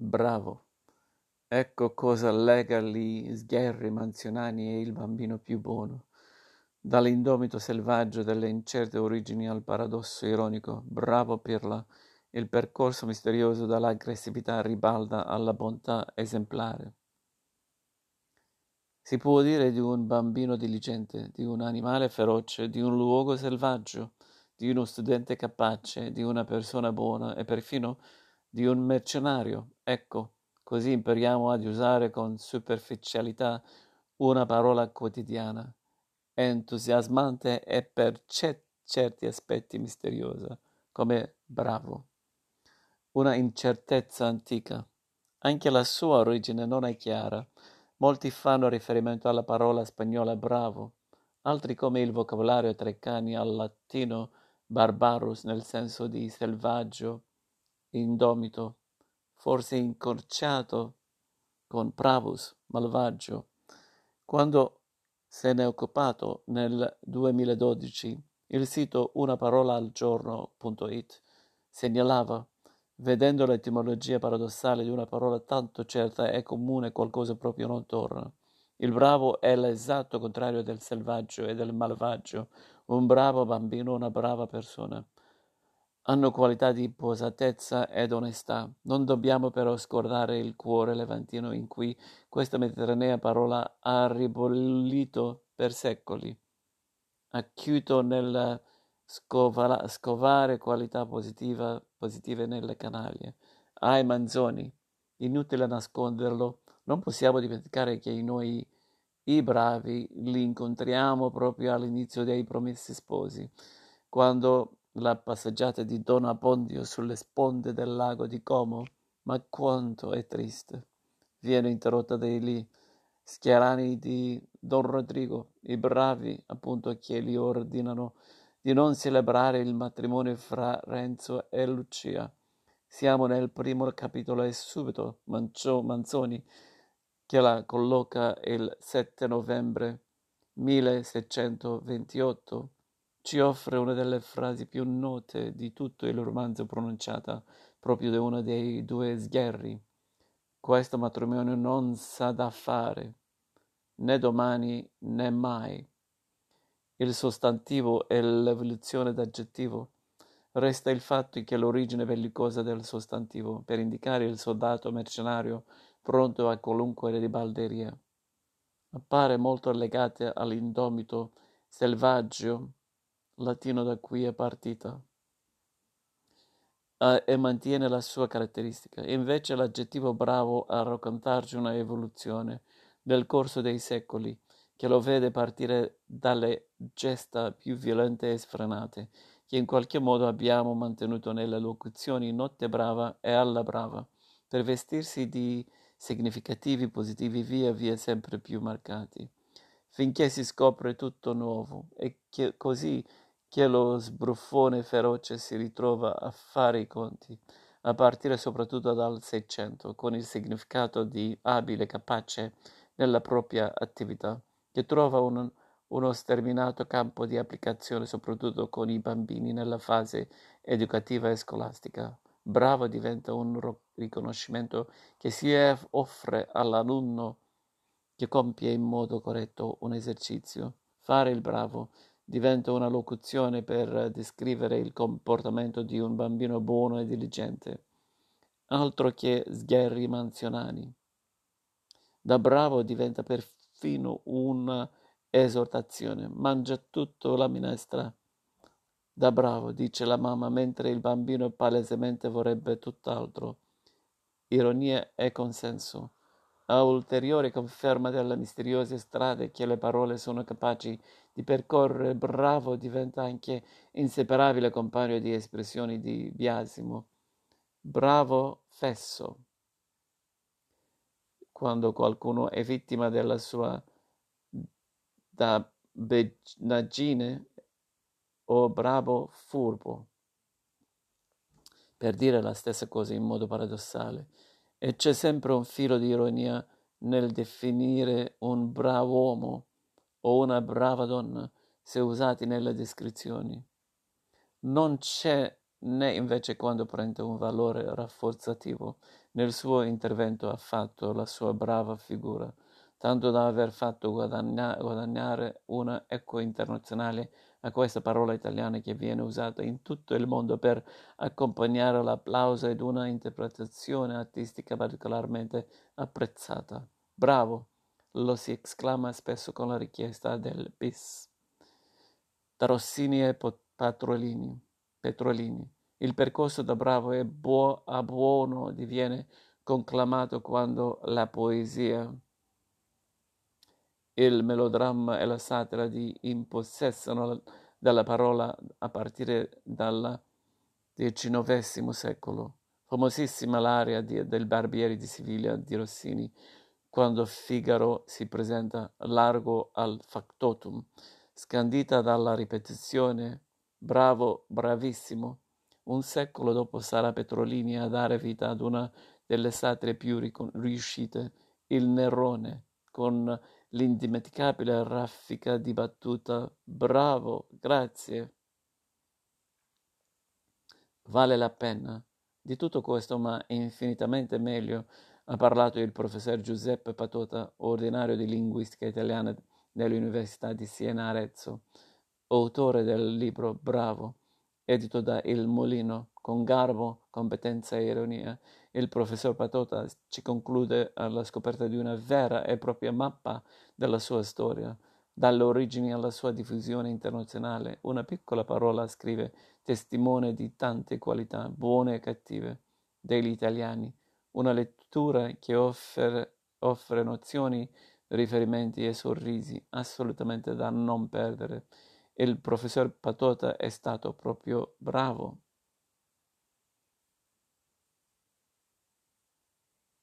Bravo. Ecco cosa lega gli sgherri manzionani e il bambino più buono. Dall'indomito selvaggio delle incerte origini al paradosso ironico. Bravo Pirla. Il percorso misterioso dall'aggressività ribalda alla bontà esemplare. Si può dire di un bambino diligente, di un animale feroce, di un luogo selvaggio, di uno studente capace, di una persona buona e perfino di un mercenario. Ecco, così impariamo ad usare con superficialità una parola quotidiana, entusiasmante e per certi aspetti misteriosa, come bravo. Una incertezza antica. Anche la sua origine non è chiara. Molti fanno riferimento alla parola spagnola bravo, altri come il vocabolario treccani al latino barbarus nel senso di selvaggio, indomito, forse incorciato con pravus, malvagio. Quando se ne è occupato nel 2012 il sito unaparolaalgiorno.it segnalava Vedendo l'etimologia paradossale di una parola tanto certa e comune, qualcosa proprio non torna. Il bravo è l'esatto contrario del selvaggio e del malvagio. Un bravo bambino, una brava persona. Hanno qualità di posatezza ed onestà. Non dobbiamo però scordare il cuore levantino in cui questa mediterranea parola ha ribollito per secoli, acchiuto nel scovala, scovare qualità positiva, positive nelle canaglie. Ai Manzoni, inutile nasconderlo, non possiamo dimenticare che noi, i bravi, li incontriamo proprio all'inizio dei promessi sposi, quando la passeggiata di Don Abbondio sulle sponde del lago di Como, ma quanto è triste, viene interrotta dai lì schiarani di Don Rodrigo, i bravi appunto che li ordinano di non celebrare il matrimonio fra Renzo e Lucia. Siamo nel primo capitolo e subito Mancio, Manzoni, che la colloca il 7 novembre 1628, ci offre una delle frasi più note di tutto il romanzo pronunciata proprio da uno dei due sgherri. Questo matrimonio non sa da fare, né domani né mai il sostantivo e l'evoluzione d'aggettivo. Resta il fatto che l'origine bellicosa del sostantivo, per indicare il soldato mercenario pronto a qualunque ribalderia, appare molto legata all'indomito selvaggio latino da cui è partita uh, e mantiene la sua caratteristica. Invece l'aggettivo bravo a raccontarci una evoluzione nel corso dei secoli che lo vede partire dalle gesta più violente e sfrenate, che in qualche modo abbiamo mantenuto nelle locuzioni notte brava e alla brava, per vestirsi di significativi positivi via via sempre più marcati, finché si scopre tutto nuovo e che, così che lo sbruffone feroce si ritrova a fare i conti, a partire soprattutto dal Seicento, con il significato di abile, capace nella propria attività che trova un, uno sterminato campo di applicazione soprattutto con i bambini nella fase educativa e scolastica. Bravo diventa un riconoscimento che si offre all'alunno che compie in modo corretto un esercizio. Fare il bravo diventa una locuzione per descrivere il comportamento di un bambino buono e diligente, altro che sgherri manzionani. Da bravo diventa perfetto fino un'esortazione. Mangia tutto la minestra. Da bravo, dice la mamma, mentre il bambino palesemente vorrebbe tutt'altro. Ironia e consenso. A ulteriore conferma delle misteriose strade che le parole sono capaci di percorrere, bravo diventa anche inseparabile compagno di espressioni di biasimo. Bravo fesso quando qualcuno è vittima della sua dabbenaggine o bravo furbo, per dire la stessa cosa in modo paradossale. E c'è sempre un filo di ironia nel definire un bravo uomo o una brava donna se usati nelle descrizioni. Non c'è né invece quando prende un valore rafforzativo. Nel suo intervento ha fatto la sua brava figura, tanto da aver fatto guadagna- guadagnare una eco internazionale a questa parola italiana che viene usata in tutto il mondo per accompagnare l'applauso ed una interpretazione artistica particolarmente apprezzata. Bravo! Lo si esclama spesso con la richiesta del bis. Da Rossini e Patrolini. Petrolini. Il percorso da bravo e buo- a buono diviene conclamato quando la poesia, il melodramma e la satira di impossessano dalla parola a partire dal XIX secolo. Famosissima l'aria di, del Barbieri di Siviglia di Rossini, quando Figaro si presenta largo al factotum, scandita dalla ripetizione bravo, bravissimo. Un secolo dopo sarà Petrolini a dare vita ad una delle satire più riuscite, il Nerone, con l'indimenticabile raffica di battuta bravo, grazie. Vale la pena. Di tutto questo, ma infinitamente meglio, ha parlato il professor Giuseppe Patota, ordinario di linguistica italiana dell'Università di Siena Arezzo, autore del libro Bravo, edito da Il Molino, con garbo, competenza e ironia. Il professor Patota ci conclude alla scoperta di una vera e propria mappa della sua storia, dalle origini alla sua diffusione internazionale. Una piccola parola, scrive, testimone di tante qualità, buone e cattive, degli italiani una lettura che offre, offre nozioni, riferimenti e sorrisi assolutamente da non perdere. Il professor Patota è stato proprio bravo.